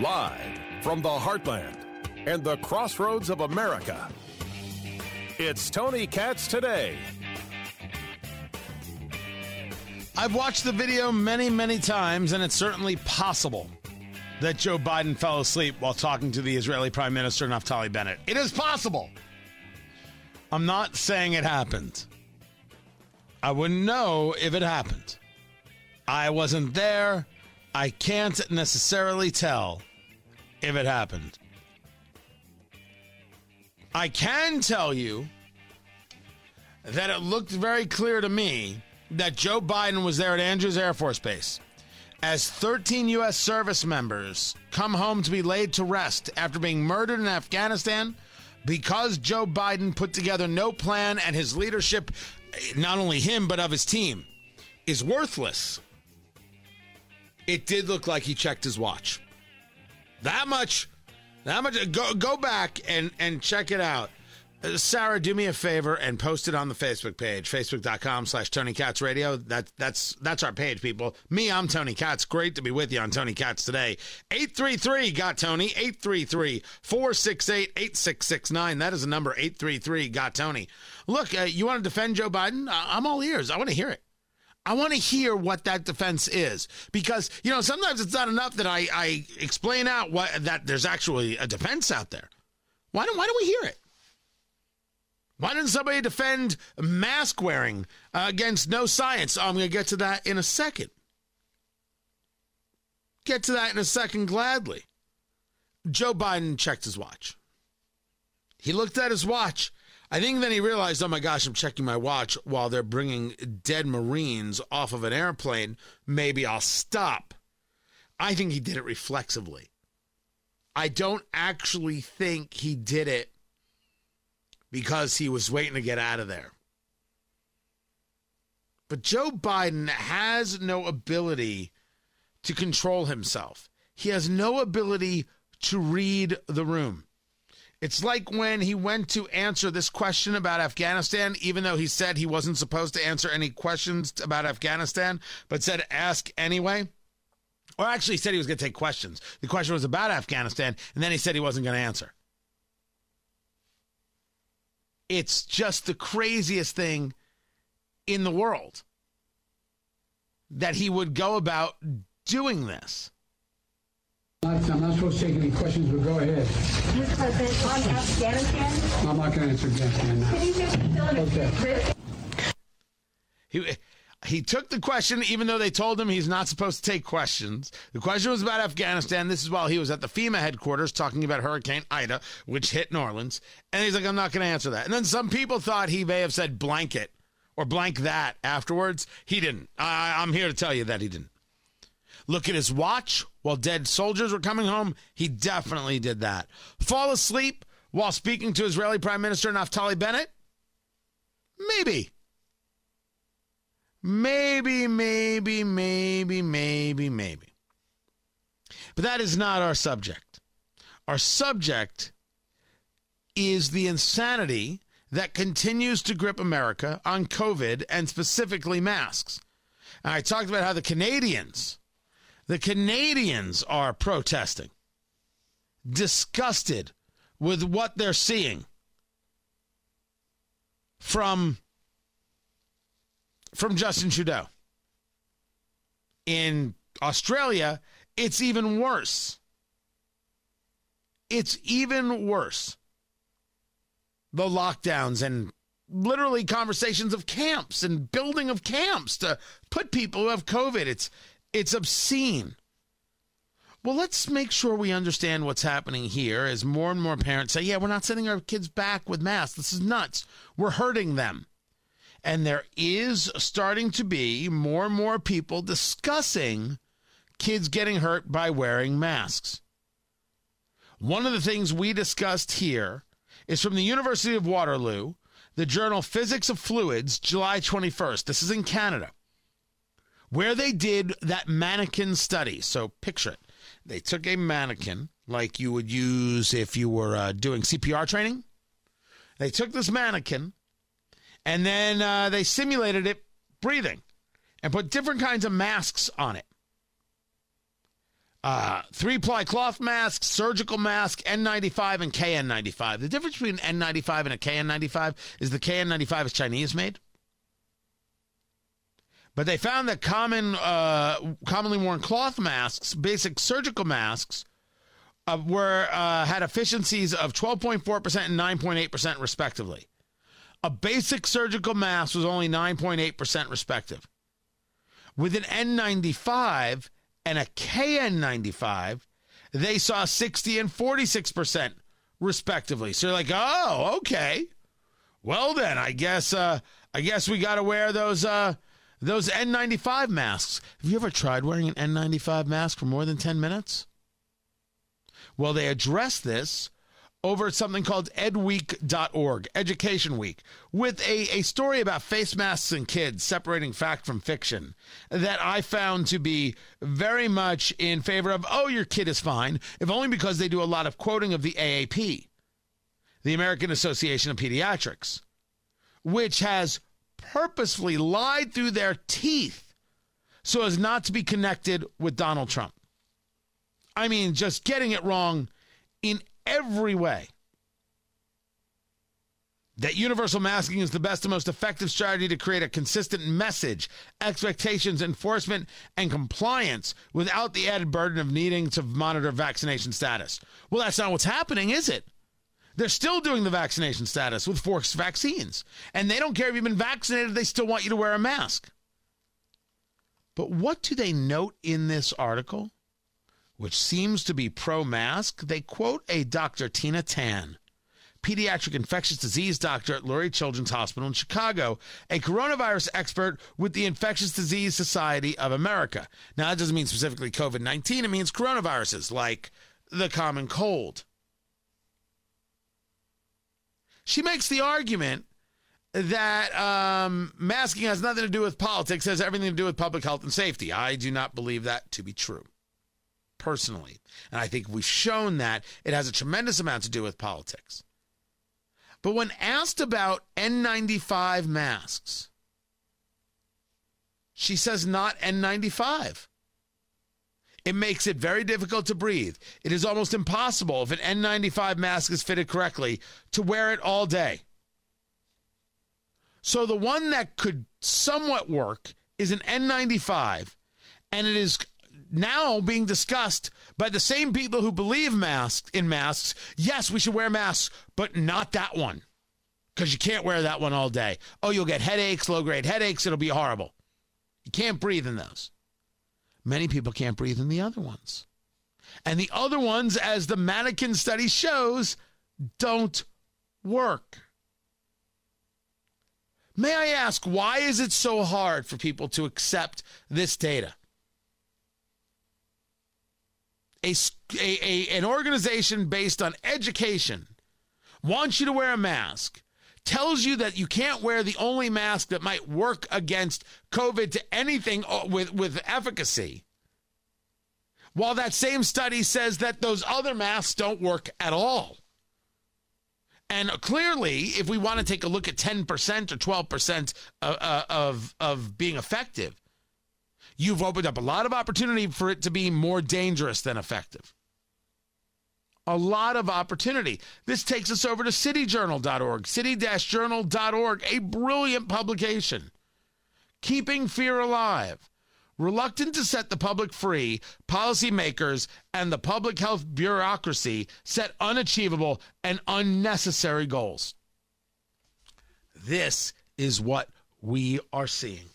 Live from the heartland and the crossroads of America, it's Tony Katz today. I've watched the video many, many times, and it's certainly possible that Joe Biden fell asleep while talking to the Israeli Prime Minister Naftali Bennett. It is possible. I'm not saying it happened. I wouldn't know if it happened. I wasn't there. I can't necessarily tell if it happened. I can tell you that it looked very clear to me that Joe Biden was there at Andrews Air Force Base as 13 U.S. service members come home to be laid to rest after being murdered in Afghanistan because Joe Biden put together no plan and his leadership, not only him, but of his team, is worthless it did look like he checked his watch. That much, that much. Go go back and and check it out. Uh, Sarah, do me a favor and post it on the Facebook page, facebook.com slash Tony Katz Radio. That, that's, that's our page, people. Me, I'm Tony Katz. Great to be with you on Tony Katz today. 833 got Tony, 833 468 8669. That is the number, 833 got Tony. Look, uh, you want to defend Joe Biden? I'm all ears. I want to hear it. I want to hear what that defense is because you know sometimes it's not enough that I, I explain out what that there's actually a defense out there. Why don't why don't we hear it? Why didn't somebody defend mask wearing uh, against no science? Oh, I'm going to get to that in a second. Get to that in a second gladly. Joe Biden checked his watch. He looked at his watch. I think then he realized, oh my gosh, I'm checking my watch while they're bringing dead Marines off of an airplane. Maybe I'll stop. I think he did it reflexively. I don't actually think he did it because he was waiting to get out of there. But Joe Biden has no ability to control himself. He has no ability to read the room. It's like when he went to answer this question about Afghanistan, even though he said he wasn't supposed to answer any questions about Afghanistan, but said ask anyway. Or actually, said he was going to take questions. The question was about Afghanistan, and then he said he wasn't going to answer. It's just the craziest thing in the world that he would go about doing this. I'm not supposed to take any questions, but go ahead. Mr. President, on Afghanistan, I'm not going to answer Afghanistan now. can you just fill in Okay. He he took the question, even though they told him he's not supposed to take questions. The question was about Afghanistan. This is while he was at the FEMA headquarters talking about Hurricane Ida, which hit New Orleans. And he's like, I'm not going to answer that. And then some people thought he may have said blanket or blank that afterwards. He didn't. I, I'm here to tell you that he didn't. Look at his watch while dead soldiers were coming home. He definitely did that. Fall asleep while speaking to Israeli Prime Minister Naftali Bennett? Maybe. Maybe, maybe, maybe, maybe, maybe. But that is not our subject. Our subject is the insanity that continues to grip America on COVID and specifically masks. And I talked about how the Canadians, the Canadians are protesting, disgusted with what they're seeing from from Justin Trudeau. In Australia, it's even worse. It's even worse. The lockdowns and literally conversations of camps and building of camps to put people who have COVID. It's it's obscene. Well, let's make sure we understand what's happening here as more and more parents say, yeah, we're not sending our kids back with masks. This is nuts. We're hurting them. And there is starting to be more and more people discussing kids getting hurt by wearing masks. One of the things we discussed here is from the University of Waterloo, the journal Physics of Fluids, July 21st. This is in Canada, where they did that mannequin study. So picture it. They took a mannequin like you would use if you were uh, doing CPR training. They took this mannequin and then uh, they simulated it breathing. and put different kinds of masks on it. Uh, three ply cloth mask, surgical mask, N95, and KN95. The difference between N95 and a KN95 is the KN95 is Chinese made. But they found that common, uh, commonly worn cloth masks, basic surgical masks, uh, were uh, had efficiencies of 12.4% and 9.8% respectively. A basic surgical mask was only 9.8% respective. With an N95 and a KN95, they saw 60 and 46% respectively. So you're like, oh, okay. Well then, I guess uh, I guess we got to wear those uh, those N95 masks. Have you ever tried wearing an N95 mask for more than 10 minutes? Well, they address this over at something called edweek.org, Education Week, with a, a story about face masks and kids separating fact from fiction that I found to be very much in favor of, oh, your kid is fine, if only because they do a lot of quoting of the AAP, the American Association of Pediatrics, which has purposefully lied through their teeth so as not to be connected with Donald Trump. I mean, just getting it wrong in every way. That universal masking is the best and most effective strategy to create a consistent message, expectations, enforcement, and compliance without the added burden of needing to monitor vaccination status. Well, that's not what's happening, is it? They're still doing the vaccination status with forced vaccines. And they don't care if you've been vaccinated, they still want you to wear a mask. But what do they note in this article? Which seems to be pro mask, they quote a Dr. Tina Tan, pediatric infectious disease doctor at Lurie Children's Hospital in Chicago, a coronavirus expert with the Infectious Disease Society of America. Now, that doesn't mean specifically COVID 19, it means coronaviruses like the common cold. She makes the argument that um, masking has nothing to do with politics, has everything to do with public health and safety. I do not believe that to be true personally. And I think we've shown that it has a tremendous amount to do with politics. But when asked about N95 masks, she says not N95. It makes it very difficult to breathe. It is almost impossible if an N95 mask is fitted correctly to wear it all day. So the one that could somewhat work is an N95 and it is now being discussed by the same people who believe masks in masks. Yes, we should wear masks, but not that one. Because you can't wear that one all day. Oh, you'll get headaches, low grade headaches. It'll be horrible. You can't breathe in those. Many people can't breathe in the other ones. And the other ones, as the mannequin study shows, don't work. May I ask, why is it so hard for people to accept this data? A, a, a, an organization based on education wants you to wear a mask, tells you that you can't wear the only mask that might work against COVID to anything uh, with, with efficacy, while that same study says that those other masks don't work at all. And clearly, if we want to take a look at 10% or 12% of, uh, of, of being effective, you've opened up a lot of opportunity for it to be more dangerous than effective. A lot of opportunity. This takes us over to cityjournal.org, city-journal.org, a brilliant publication. Keeping fear alive. Reluctant to set the public free, policymakers and the public health bureaucracy set unachievable and unnecessary goals. This is what we are seeing.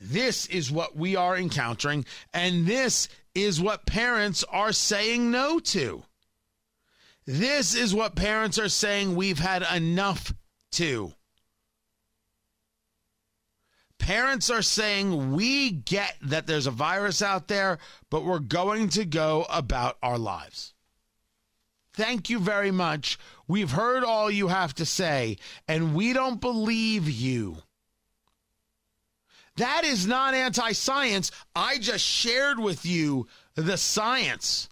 This is what we are encountering, and this is what parents are saying no to. This is what parents are saying we've had enough to. Parents are saying we get that there's a virus out there, but we're going to go about our lives. Thank you very much. We've heard all you have to say, and we don't believe you. That is not anti science. I just shared with you the science.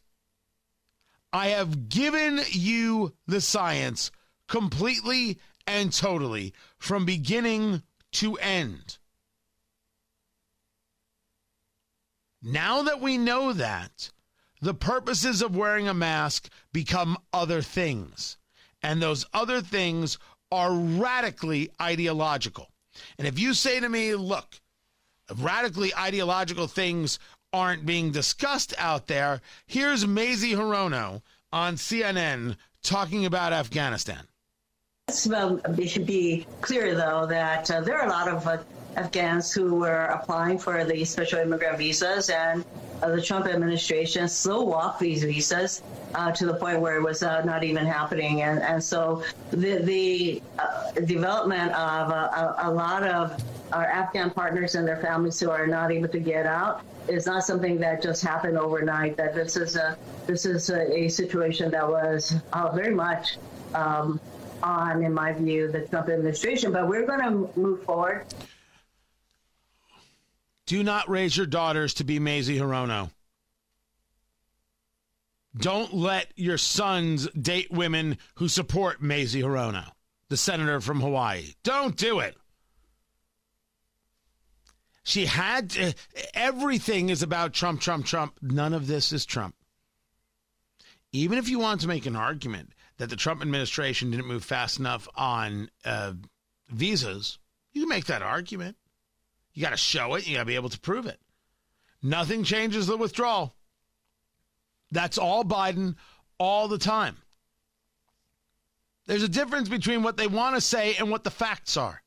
I have given you the science completely and totally from beginning to end. Now that we know that, the purposes of wearing a mask become other things. And those other things are radically ideological. And if you say to me, look, radically ideological things aren't being discussed out there, here's Mazie Hirono on CNN talking about Afghanistan. It should be clear, though, that uh, there are a lot of uh, Afghans who were applying for the special immigrant visas, and uh, the Trump administration slow walked these visas uh, to the point where it was uh, not even happening. And, and so the, the uh, development of a, a, lot of our Afghan partners and their families who are not able to get out is not something that just happened overnight. That this is a this is a, a situation that was uh, very much um, on, in my view, the Trump administration. But we're going to move forward. Do not raise your daughters to be Mazie Hirono. Don't let your sons date women who support Mazie Hirono, the senator from Hawaii. Don't do it. She had to, everything is about Trump, Trump, Trump. None of this is Trump. Even if you want to make an argument that the Trump administration didn't move fast enough on uh, visas, you can make that argument. You got to show it. You got to be able to prove it. Nothing changes the withdrawal. That's all Biden all the time. There's a difference between what they want to say and what the facts are.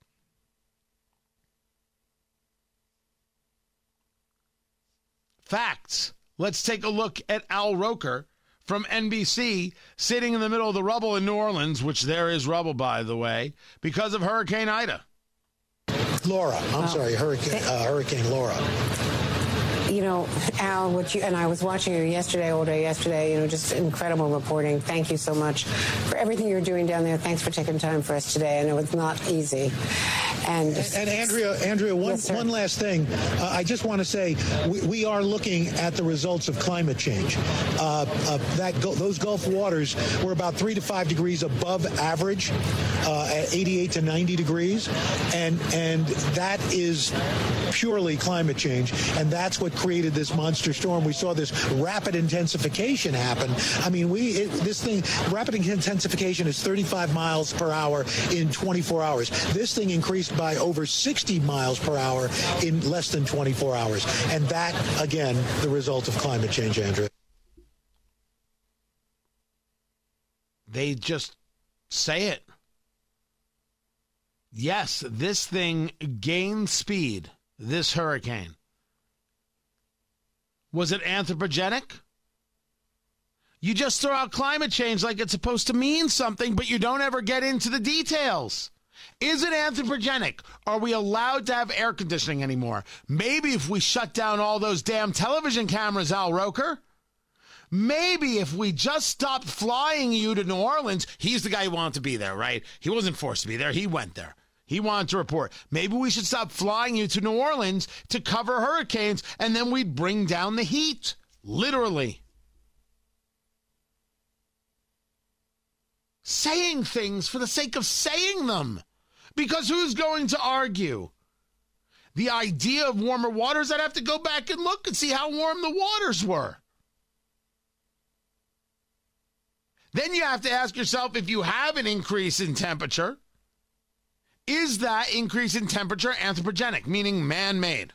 Facts. Let's take a look at Al Roker from NBC sitting in the middle of the rubble in New Orleans, which there is rubble, by the way, because of Hurricane Ida. Laura, I'm oh. sorry, Hurricane, uh, Hurricane Laura you know, Al, what you and I was watching you yesterday, all day yesterday. You know, just incredible reporting. Thank you so much for everything you're doing down there. Thanks for taking time for us today. I know it's not easy. And, and, and Andrea, Andrea, one, yes, one last thing. Uh, I just want to say we, we, are looking at the results of climate change. Uh, uh, that those Gulf waters were about three to five degrees above average uh, at 88 to 90 degrees, and and that is purely climate change, and that's what created this monster storm. We saw this rapid intensification happen. I mean, we it, this thing rapid intensification is 35 miles per hour in 24 hours. This thing increased by over 60 miles per hour in less than 24 hours, and that again the result of climate change, Andrew. They just say it. Yes, this thing gained speed, this hurricane. Was it anthropogenic? You just throw out climate change like it's supposed to mean something, but you don't ever get into the details. Is it anthropogenic? Are we allowed to have air conditioning anymore? Maybe if we shut down all those damn television cameras, Al Roker. Maybe if we just stopped flying you to New Orleans, he's the guy who wanted to be there, right? He wasn't forced to be there. He went there. He wanted to report. Maybe we should stop flying you to New Orleans to cover hurricanes and then we'd bring down the heat. Literally. Saying things for the sake of saying them. Because who's going to argue? The idea of warmer waters, I'd have to go back and look and see how warm the waters were. Then you have to ask yourself if you have an increase in temperature is that increase in temperature anthropogenic, meaning man made?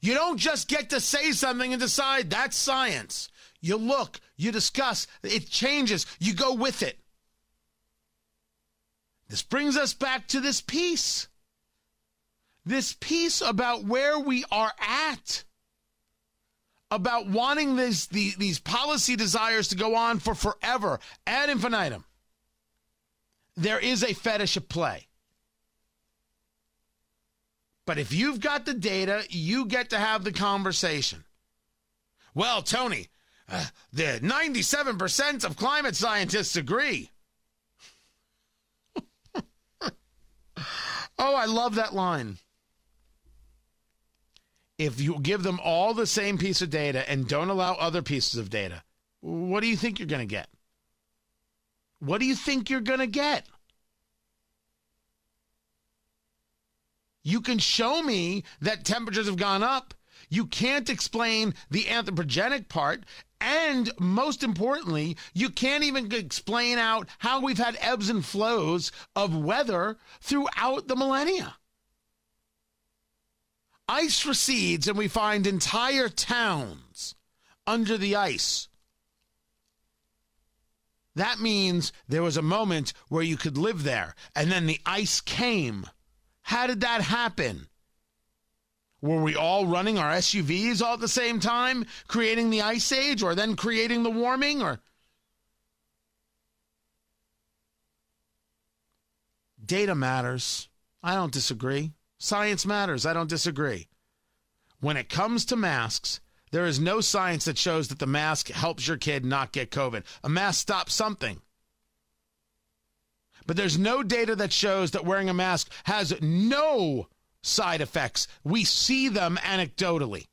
You don't just get to say something and decide that's science. You look, you discuss, it changes, you go with it. This brings us back to this piece. This piece about where we are at. About wanting this, the, these policy desires to go on for forever ad infinitum there is a fetish at play. But if you've got the data, you get to have the conversation. Well, Tony, uh, the 97% of climate scientists agree. oh, I love that line. If you give them all the same piece of data and don't allow other pieces of data, what do you think you're going to get? What do you think you're going to get? You can show me that temperatures have gone up. You can't explain the anthropogenic part. And most importantly, you can't even explain out how we've had ebbs and flows of weather throughout the millennia. Ice recedes, and we find entire towns under the ice. That means there was a moment where you could live there, and then the ice came. How did that happen? Were we all running our SUVs all at the same time, creating the ice age, or then creating the warming, or data matters. I don't disagree. Science matters. I don't disagree. When it comes to masks, there is no science that shows that the mask helps your kid not get COVID. A mask stops something. But there's no data that shows that wearing a mask has no side effects. We see them anecdotally.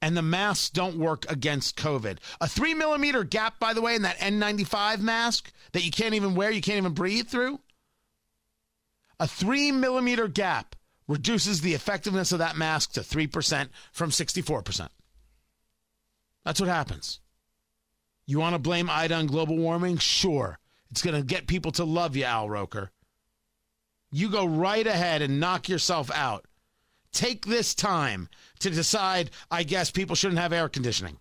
And the masks don't work against COVID. A three millimeter gap, by the way, in that N95 mask that you can't even wear, you can't even breathe through. A three millimeter gap reduces the effectiveness of that mask to 3% from 64%. That's what happens. You want to blame Ida on global warming? Sure. It's going to get people to love you, Al Roker. You go right ahead and knock yourself out. Take this time to decide, I guess, people shouldn't have air conditioning.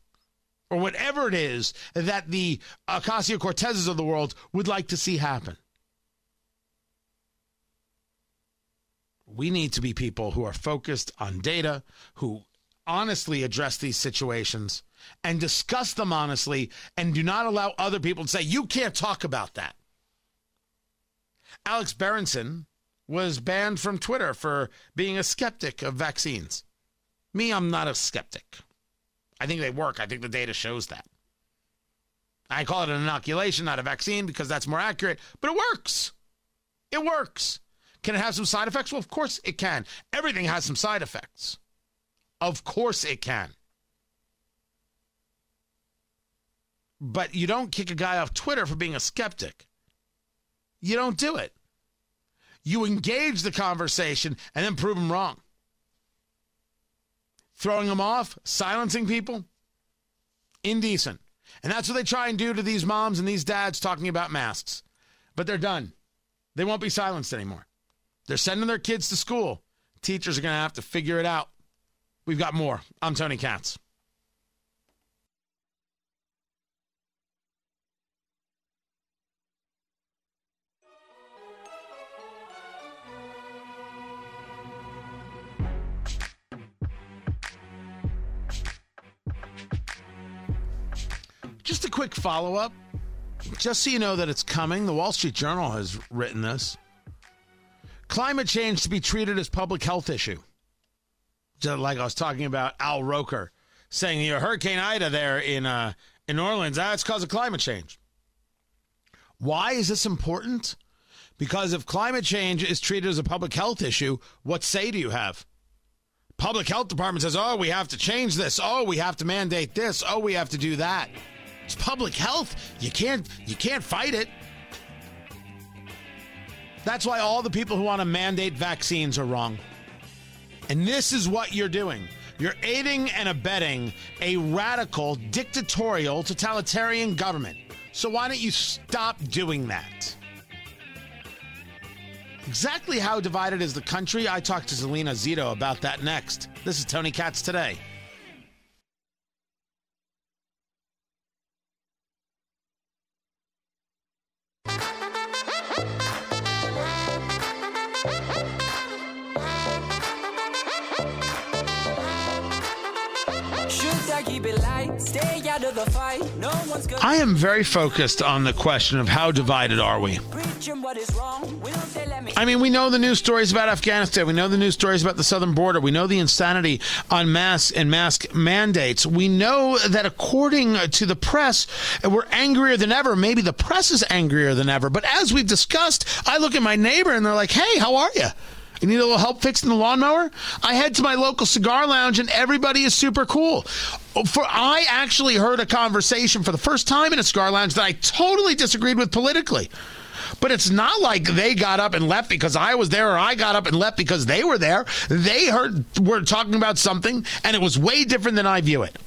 Or whatever it is that the Ocasio Cortezes of the world would like to see happen. We need to be people who are focused on data, who honestly address these situations and discuss them honestly and do not allow other people to say, you can't talk about that. Alex Berenson was banned from Twitter for being a skeptic of vaccines. Me, I'm not a skeptic. I think they work. I think the data shows that. I call it an inoculation, not a vaccine, because that's more accurate, but it works. It works. Can it have some side effects? Well, of course it can. Everything has some side effects. Of course it can. But you don't kick a guy off Twitter for being a skeptic. You don't do it. You engage the conversation and then prove them wrong. Throwing them off, silencing people, indecent. And that's what they try and do to these moms and these dads talking about masks. But they're done. They won't be silenced anymore. They're sending their kids to school. Teachers are going to have to figure it out. We've got more. I'm Tony Katz. Quick follow up. Just so you know that it's coming, the Wall Street Journal has written this. Climate change to be treated as public health issue. Just like I was talking about Al Roker saying you Hurricane Ida there in uh, in New Orleans, that's because of climate change. Why is this important? Because if climate change is treated as a public health issue, what say do you have? Public health department says, "Oh, we have to change this. Oh, we have to mandate this. Oh, we have to do that." It's public health. You can't you can't fight it. That's why all the people who want to mandate vaccines are wrong. And this is what you're doing. You're aiding and abetting a radical, dictatorial, totalitarian government. So why don't you stop doing that? Exactly how divided is the country? I talked to Salena Zito about that next. This is Tony Katz today. I am very focused on the question of how divided are we? I mean, we know the news stories about Afghanistan. We know the news stories about the southern border. We know the insanity on mask and mask mandates. We know that according to the press, we're angrier than ever. Maybe the press is angrier than ever. But as we've discussed, I look at my neighbor and they're like, hey, how are you? You need a little help fixing the lawnmower? I head to my local cigar lounge and everybody is super cool. For I actually heard a conversation for the first time in a cigar lounge that I totally disagreed with politically. But it's not like they got up and left because I was there or I got up and left because they were there. They heard were talking about something and it was way different than I view it.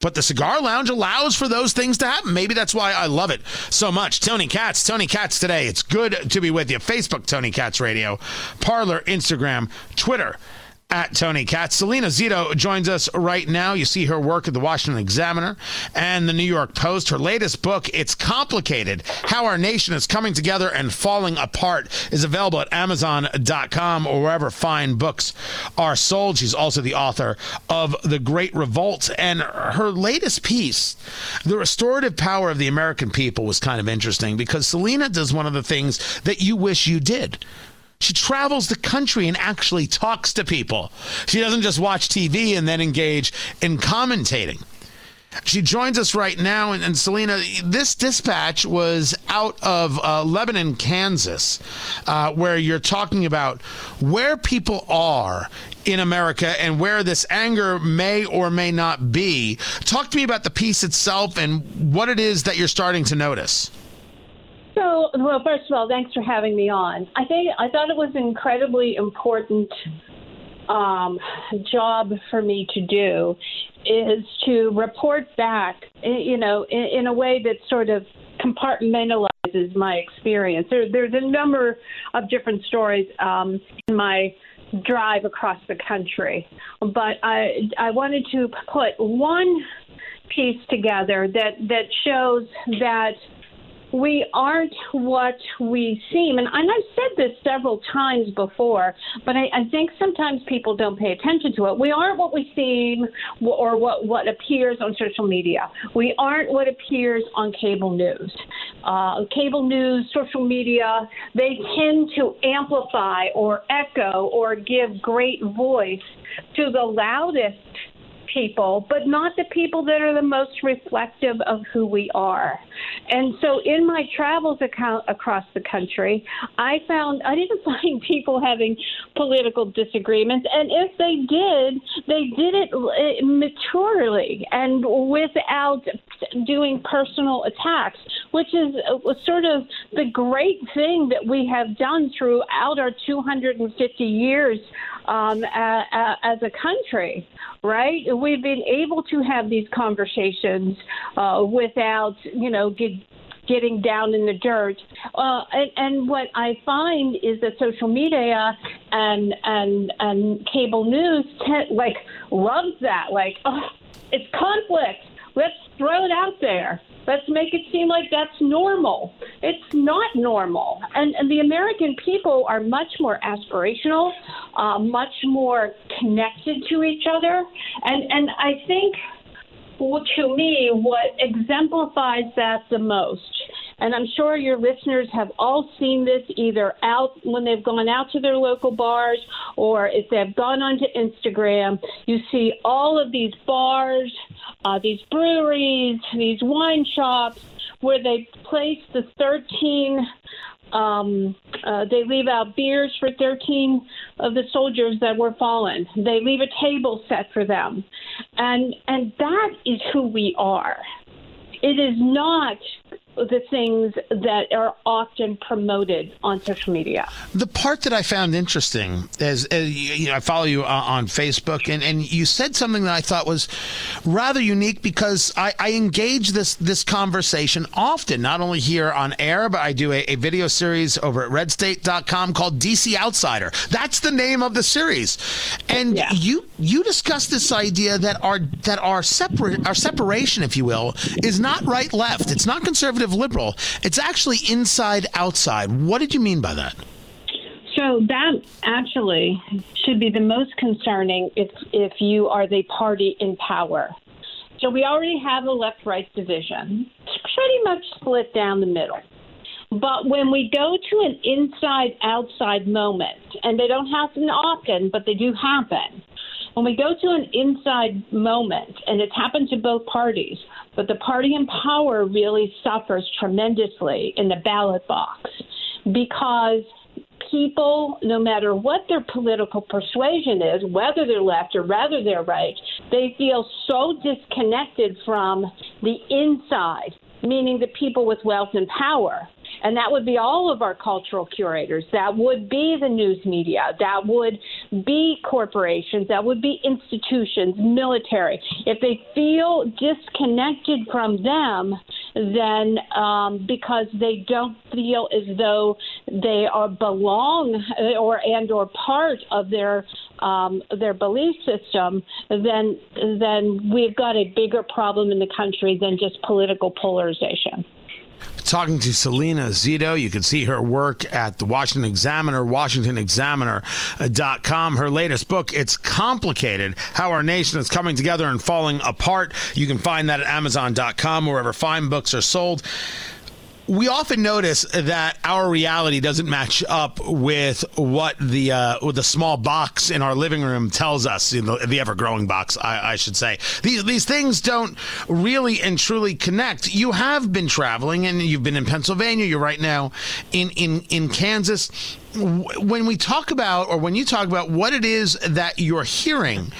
But the cigar lounge allows for those things to happen. Maybe that's why I love it so much. Tony Katz, Tony Katz today. It's good to be with you. Facebook, Tony Katz Radio, Parler, Instagram, Twitter at Tony Katz. Salena Zito joins us right now. You see her work at the Washington Examiner and the New York Post. Her latest book, It's Complicated How Our Nation is Coming Together and Falling Apart, is available at Amazon.com or wherever fine books are sold. She's also the author of The Great Revolt. And her latest piece, The Restorative Power of the American People, was kind of interesting because Salena does one of the things that you wish you did she travels the country and actually talks to people. She doesn't just watch TV and then engage in commentating. She joins us right now. And, and Salena, this dispatch was out of uh, Lebanon, Kansas, uh, where you're talking about where people are in America and where this anger may or may not be. Talk to me about the piece itself and what it is that you're starting to notice. So, well, first of all, thanks for having me on. I think I thought it was an incredibly important um, job for me to do is to report back, you know, in, in a way that sort of compartmentalizes my experience. There, there's a number of different stories um, in my drive across the country, but I I wanted to put one piece together that that shows that we aren't what we seem. And, and I've said this several times before, but I, I think sometimes people don't pay attention to it. We aren't what we seem or what, what appears on social media. We aren't what appears on cable news. Uh, cable news, social media, they tend to amplify or echo or give great voice to the loudest people, but not the people that are the most reflective of who we are. And so in my travels account across the country, I found I didn't find people having political disagreements. And if they did, they did it uh, maturely and without doing personal attacks, which is uh, sort of the great thing that we have done throughout our 250 years um, as a country, right? We've been able to have these conversations uh, without, you know, get, getting down in the dirt. Uh, and, and what I find is that social media and and and cable news like loves that. Like, oh, it's conflict. Let's throw it out there. Let's make it seem like that's normal. It's not normal. And, and the American people are much more aspirational, uh, much more connected to each other. And, and I think, well, to me, what exemplifies that the most and I'm sure your listeners have all seen this either out when they've gone out to their local bars or if they've gone onto Instagram. You see all of these bars, uh, these breweries, these wine shops where they place the 13 um, uh, they leave out beers for 13 of the soldiers that were fallen. They leave a table set for them, and and that is who we are. It is not the things that are often promoted on social media. The part that I found interesting is, uh, you know, I follow you uh, on Facebook, and, and you said something that I thought was rather unique because I, I engage this this conversation often, not only here on air, but I do a, a video series over at redstate.com called DC Outsider. That's the name of the series. And yeah. you you discuss this idea that our that our separate our separation, if you will, is not right left. It's not conservative conservative liberal. It's actually inside outside. What did you mean by that? So that actually should be the most concerning if if you are the party in power. So we already have a left right division, pretty much split down the middle. But when we go to an inside outside moment, and they don't happen often, but they do happen, when we go to an inside moment, and it's happened to both parties, but the party in power really suffers tremendously in the ballot box because people, no matter what their political persuasion is, whether they're left or whether they're right, they feel so disconnected from the inside, meaning the people with wealth and power. And that would be all of our cultural curators. That would be the news media. That would be corporations. That would be institutions, military. If they feel disconnected from them, then um, because they don't feel as though they are belong or and or part of their um, their belief system, then then we've got a bigger problem in the country than just political polarization talking to Salena Zito. You can see her work at the Washington Examiner, WashingtonExaminer.com. Her latest book, It's Complicated How Our Nation is Coming Together and Falling Apart. You can find that at Amazon.com, wherever fine books are sold we often notice that our reality doesn't match up with what the uh, with the small box in our living room tells us. You know, the ever growing box, I, I, should say. These these things don't really and truly connect. You have been traveling, and you've been in Pennsylvania. You're right now in in in Kansas when we talk about, or when you talk about what it is that you're hearing,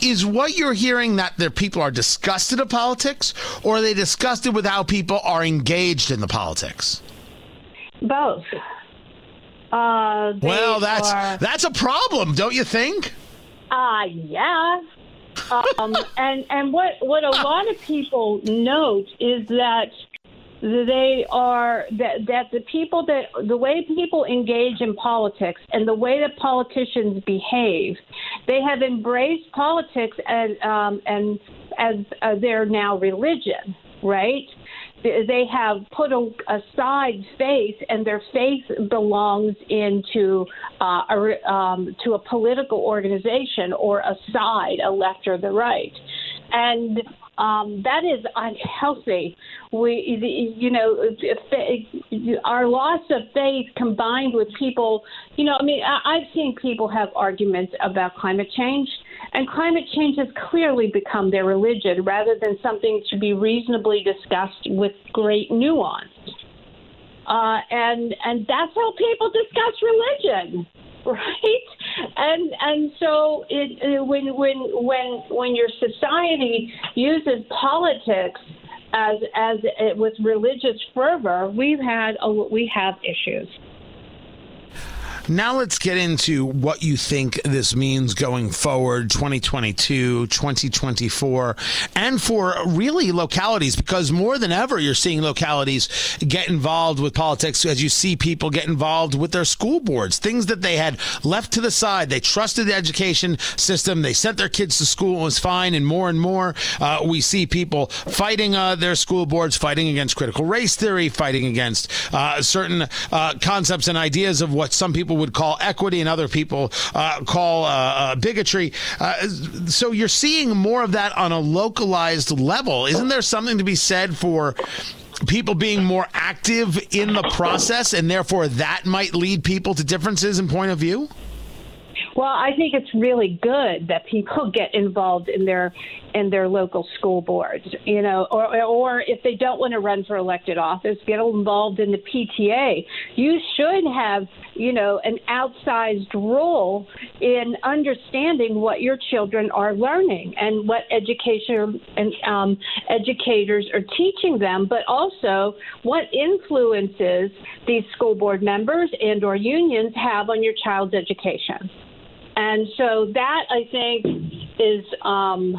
is what you're hearing that the people are disgusted of politics, or are they disgusted with how people are engaged in the politics? Both. Uh, well, that's are... that's a problem, don't you think? Uh yeah. um, and and what what a lot of people note is that they are that that the people that the way people engage in politics and the way that politicians behave, they have embraced politics and um, and as uh, their now religion, right? They have put a, aside faith, and their faith belongs into uh, a, um, to a political organization or a side, a left or the right, and um, that is unhealthy. We, you know, our loss of faith combined with people, you know, I mean, I've seen people have arguments about climate change, and climate change has clearly become their religion rather than something to be reasonably discussed with great nuance. Uh, and and that's how people discuss religion. right? And and so it, when when when when your society uses politics as as it, with religious fervor, we've had a, we have issues. Now let's get into what you think this means going forward 2022, 2024, and for really localities, because more than ever, you're seeing localities get involved with politics as you see people get involved with their school boards, things that they had left to the side. They trusted the education system, they sent their kids to school, it was fine, and more and more uh, we see people fighting uh, their school boards, fighting against critical race theory, fighting against uh, certain uh, concepts and ideas of what some people would call equity and other people uh, call uh, uh, bigotry. Uh, so you're seeing more of that on a localized level. Isn't there something to be said for? people being more active in the process and therefore that might lead people to differences in point of view well, I think it's really good that people get involved in their in their local school boards, you know, or or if they don't want to run for elected office, get involved in the PTA. You should have, you know, an outsized role in understanding what your children are learning and what education and um, educators are teaching them, but also what influences these school board members and or unions have on your child's education. And so that I think is um,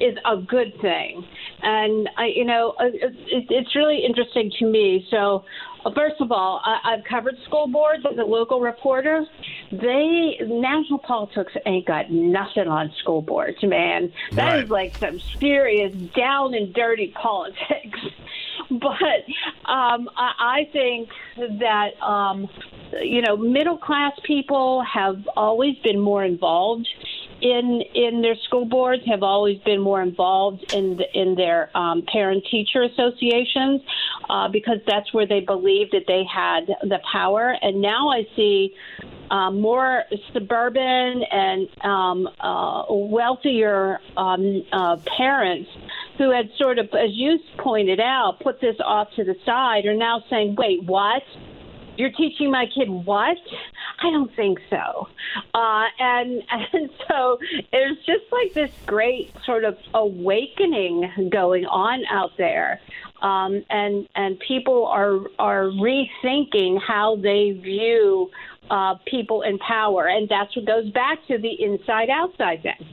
is a good thing. And I, you know, uh, it, it's really interesting to me. So, uh, first of all, I, I've covered school boards as a local reporter. They national politics ain't got nothing on school boards, man. That right. is like some serious down and dirty politics. but um, I, I think that um, you know middle class people have always been more involved in in their school boards have always been more involved in the, in their um, parent teacher associations uh, because that's where they believed that they had the power and now I see um, more suburban and um, uh, wealthier um, uh, parents who had sort of, as you pointed out, put this off to the side are now saying, wait, what? You're teaching my kid what? I don't think so. Uh, and and so there's just like this great sort of awakening going on out there um, and and people are are rethinking how they view uh, people in power, and that's what goes back to the inside outside thing.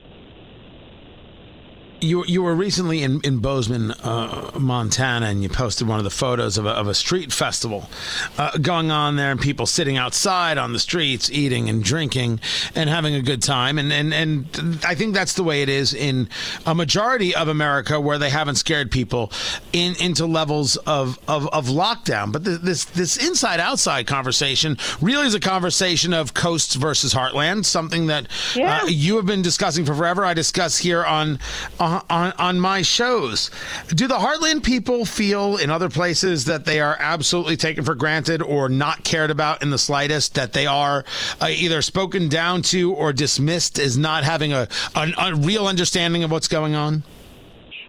You you were recently in in Bozeman, uh, Montana, and you posted one of the photos of a, of a street festival uh, going on there, and people sitting outside on the streets, eating and drinking and having a good time. And and and I think that's the way it is in a majority of America, where they haven't scared people in into levels of of, of lockdown. But this this inside outside conversation really is a conversation of coasts versus heartland, something that Yeah. uh, you have been discussing for forever. I discuss here on on on, on my shows. Do the Heartland people feel in other places that they are absolutely taken for granted or not cared about in the slightest? That they are uh, either spoken down to or dismissed as not having a, a a real understanding of what's going on?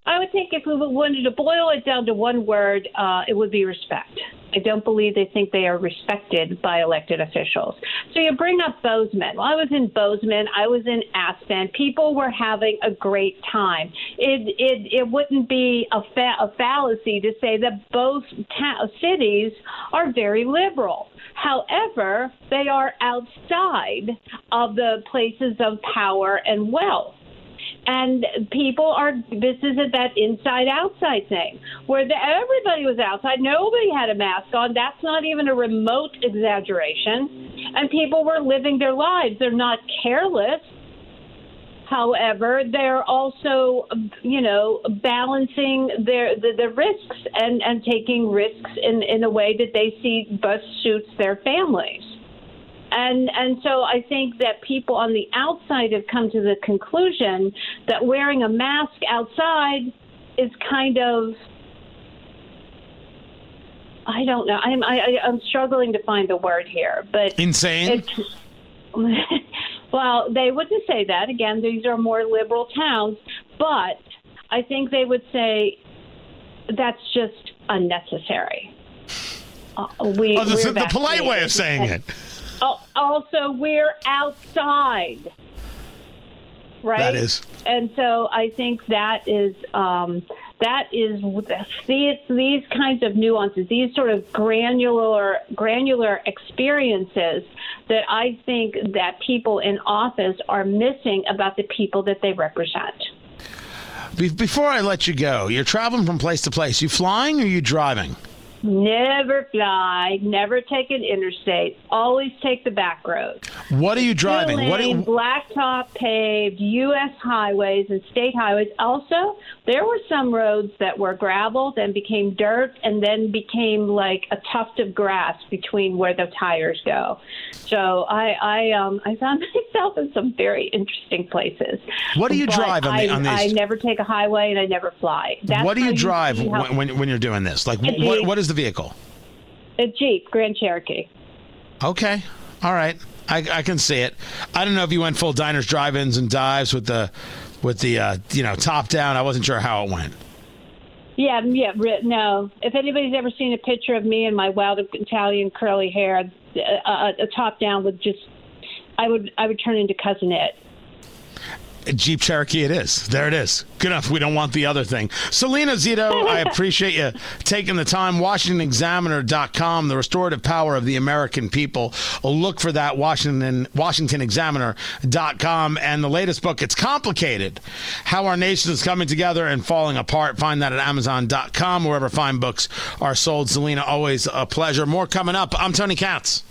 I would think if we wanted to boil it down to one word, uh, it would be respect. I don't believe they think they are respected by elected officials. So you bring up Bozeman. Well, I was in Bozeman. I was in Aspen. People were having a great time. It it, it wouldn't be a, fa- a fallacy to say that both ta- cities are very liberal. However, they are outside of the places of power and wealth and people are this isn't that inside outside thing. Where the, everybody was outside nobody had a mask on. That's not even a remote exaggeration. And people were living their lives. They're not careless. However, they're also, you know, balancing their the, the risks and, and taking risks in, in a way that they see best suits their families. And and so I think that people on the outside have come to the conclusion that wearing a mask outside is kind of I don't know. I'm I, I- I'm struggling to find the word here, but Insane. well, they wouldn't say that. Again, these are more liberal towns, but I think they would say that's just unnecessary. Uh, we, Oh, this the polite way of saying it. Al- Also, we're outside, right? That is. and so I think that is um, that is these these kinds of nuances, these sort of granular granular experiences that I think that people in office are missing about the people that they represent. Before I let you go, you're traveling from place to place. You flying or you driving? Never fly, never take an interstate, always take the back road. What are you driving? Two What? Are you, blacktop paved U.S. highways and state highways. Also, there were some roads that were gravel, then became dirt, and then became like a tuft of grass between where the tires go. So I, I, um, I found myself in some very interesting places. What do you But drive on the- I, on these- I never take a highway and I never fly. That's what do you drive when, when when you're doing this? Like, what, what is the vehicle? a Jeep Grand Cherokee. Okay, all right, I, I can see it. I don't know if you went full diners, drive-ins, and dives with the with the uh, you know top down. I wasn't sure how it went. Yeah, yeah, no. If anybody's ever seen a picture of me and my wild Italian curly hair, a, a, a top down would just, I would, I would turn into cousin Ed. Jeep Cherokee it is. There it is. Good enough. We don't want the other thing. Salena Zito, I appreciate you taking the time. WashingtonExaminer.com, the restorative power of the American people. Look for that, Washington, WashingtonExaminer.com. And the latest book, It's Complicated How Our Nation is Coming Together and Falling Apart. Find that at Amazon.com, wherever fine books are sold. Salena, always a pleasure. More coming up. I'm Tony Katz.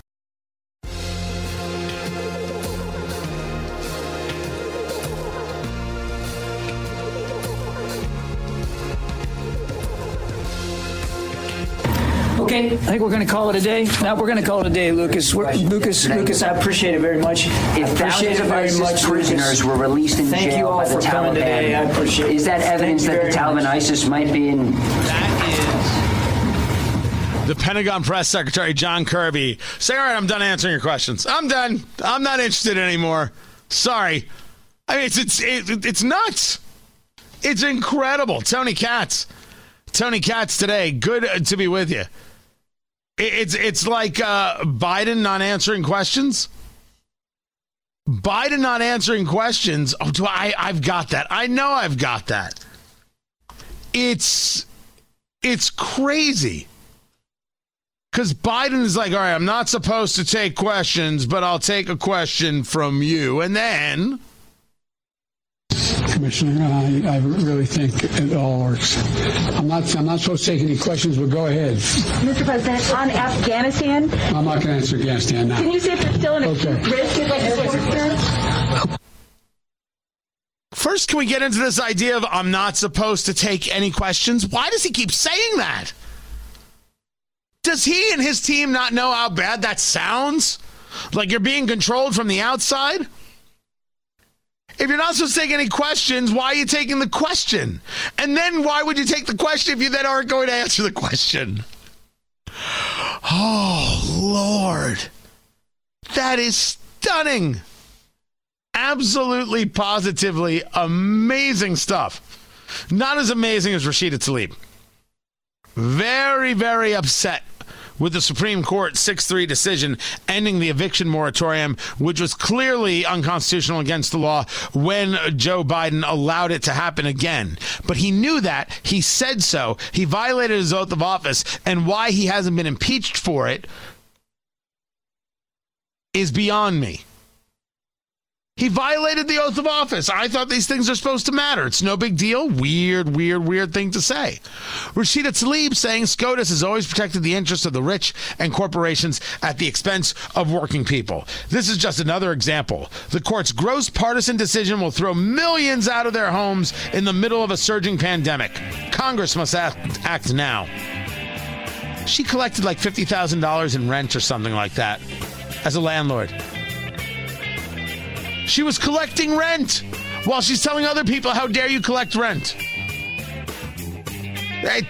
Okay, I think we're going to call it a day. Now we're going to call it a day, Lucas. We're, Lucas, Lucas, I appreciate it very much. I If appreciate thousands it of very ISIS much, prisoners Lucas. were released in Thank jail you all by the for coming Taliban, today. I appreciate it. is that Thank evidence you that the very Taliban much. ISIS might be in? That is the Pentagon Press Secretary John Kirby saying, "All right, I'm done answering your questions. I'm done. I'm not interested anymore. Sorry. I mean, it's it's it, it's nuts. It's incredible." Tony Katz, Tony Katz today. Good to be with you. It, it's it's like uh, Biden not answering questions. Biden not answering questions. Oh, do I? I've got that. I know I've got that. It's It's crazy. Because Biden is like, all right, I'm not supposed to take questions, but I'll take a question from you. And then. Commissioner, I, I really think it all works. I'm not, I'm not supposed to take any questions, but go ahead. Mr. President, on Afghanistan, I'm not going to answer Afghanistan now. can you say if there's still an acute Okay. risk of like airport First, can we get into this idea of I'm not supposed to take any questions? Why does he keep saying that? Does he and his team not know how bad that sounds? Like you're being controlled from the outside? If you're not supposed to take any questions, why are you taking the question? And then why would you take the question if you then aren't going to answer the question? Oh, Lord. That is stunning. Absolutely, positively amazing stuff. Not as amazing as Rashida Tlaib. Very, very upset with the Supreme Court 6 3 decision ending the eviction moratorium, which was clearly unconstitutional against the law when Joe Biden allowed it to happen again. But he knew that. He said so. He violated his oath of office. And why he hasn't been impeached for it is beyond me. He violated the oath of office. I thought these things are supposed to matter. It's no big deal. Weird, weird, weird thing to say. Rashida Tlaib saying SCOTUS has always protected the interests of the rich and corporations at the expense of working people. This is just another example. The court's gross partisan decision will throw millions out of their homes in the middle of a surging pandemic. Congress must act, act now. She collected like $50,000 in rent or something like that as a landlord. She was collecting rent while she's telling other people, how dare you collect rent? Hey,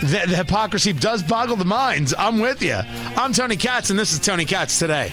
the, the hypocrisy does boggle the minds. I'm with you. I'm Tony Katz, and this is Tony Katz today.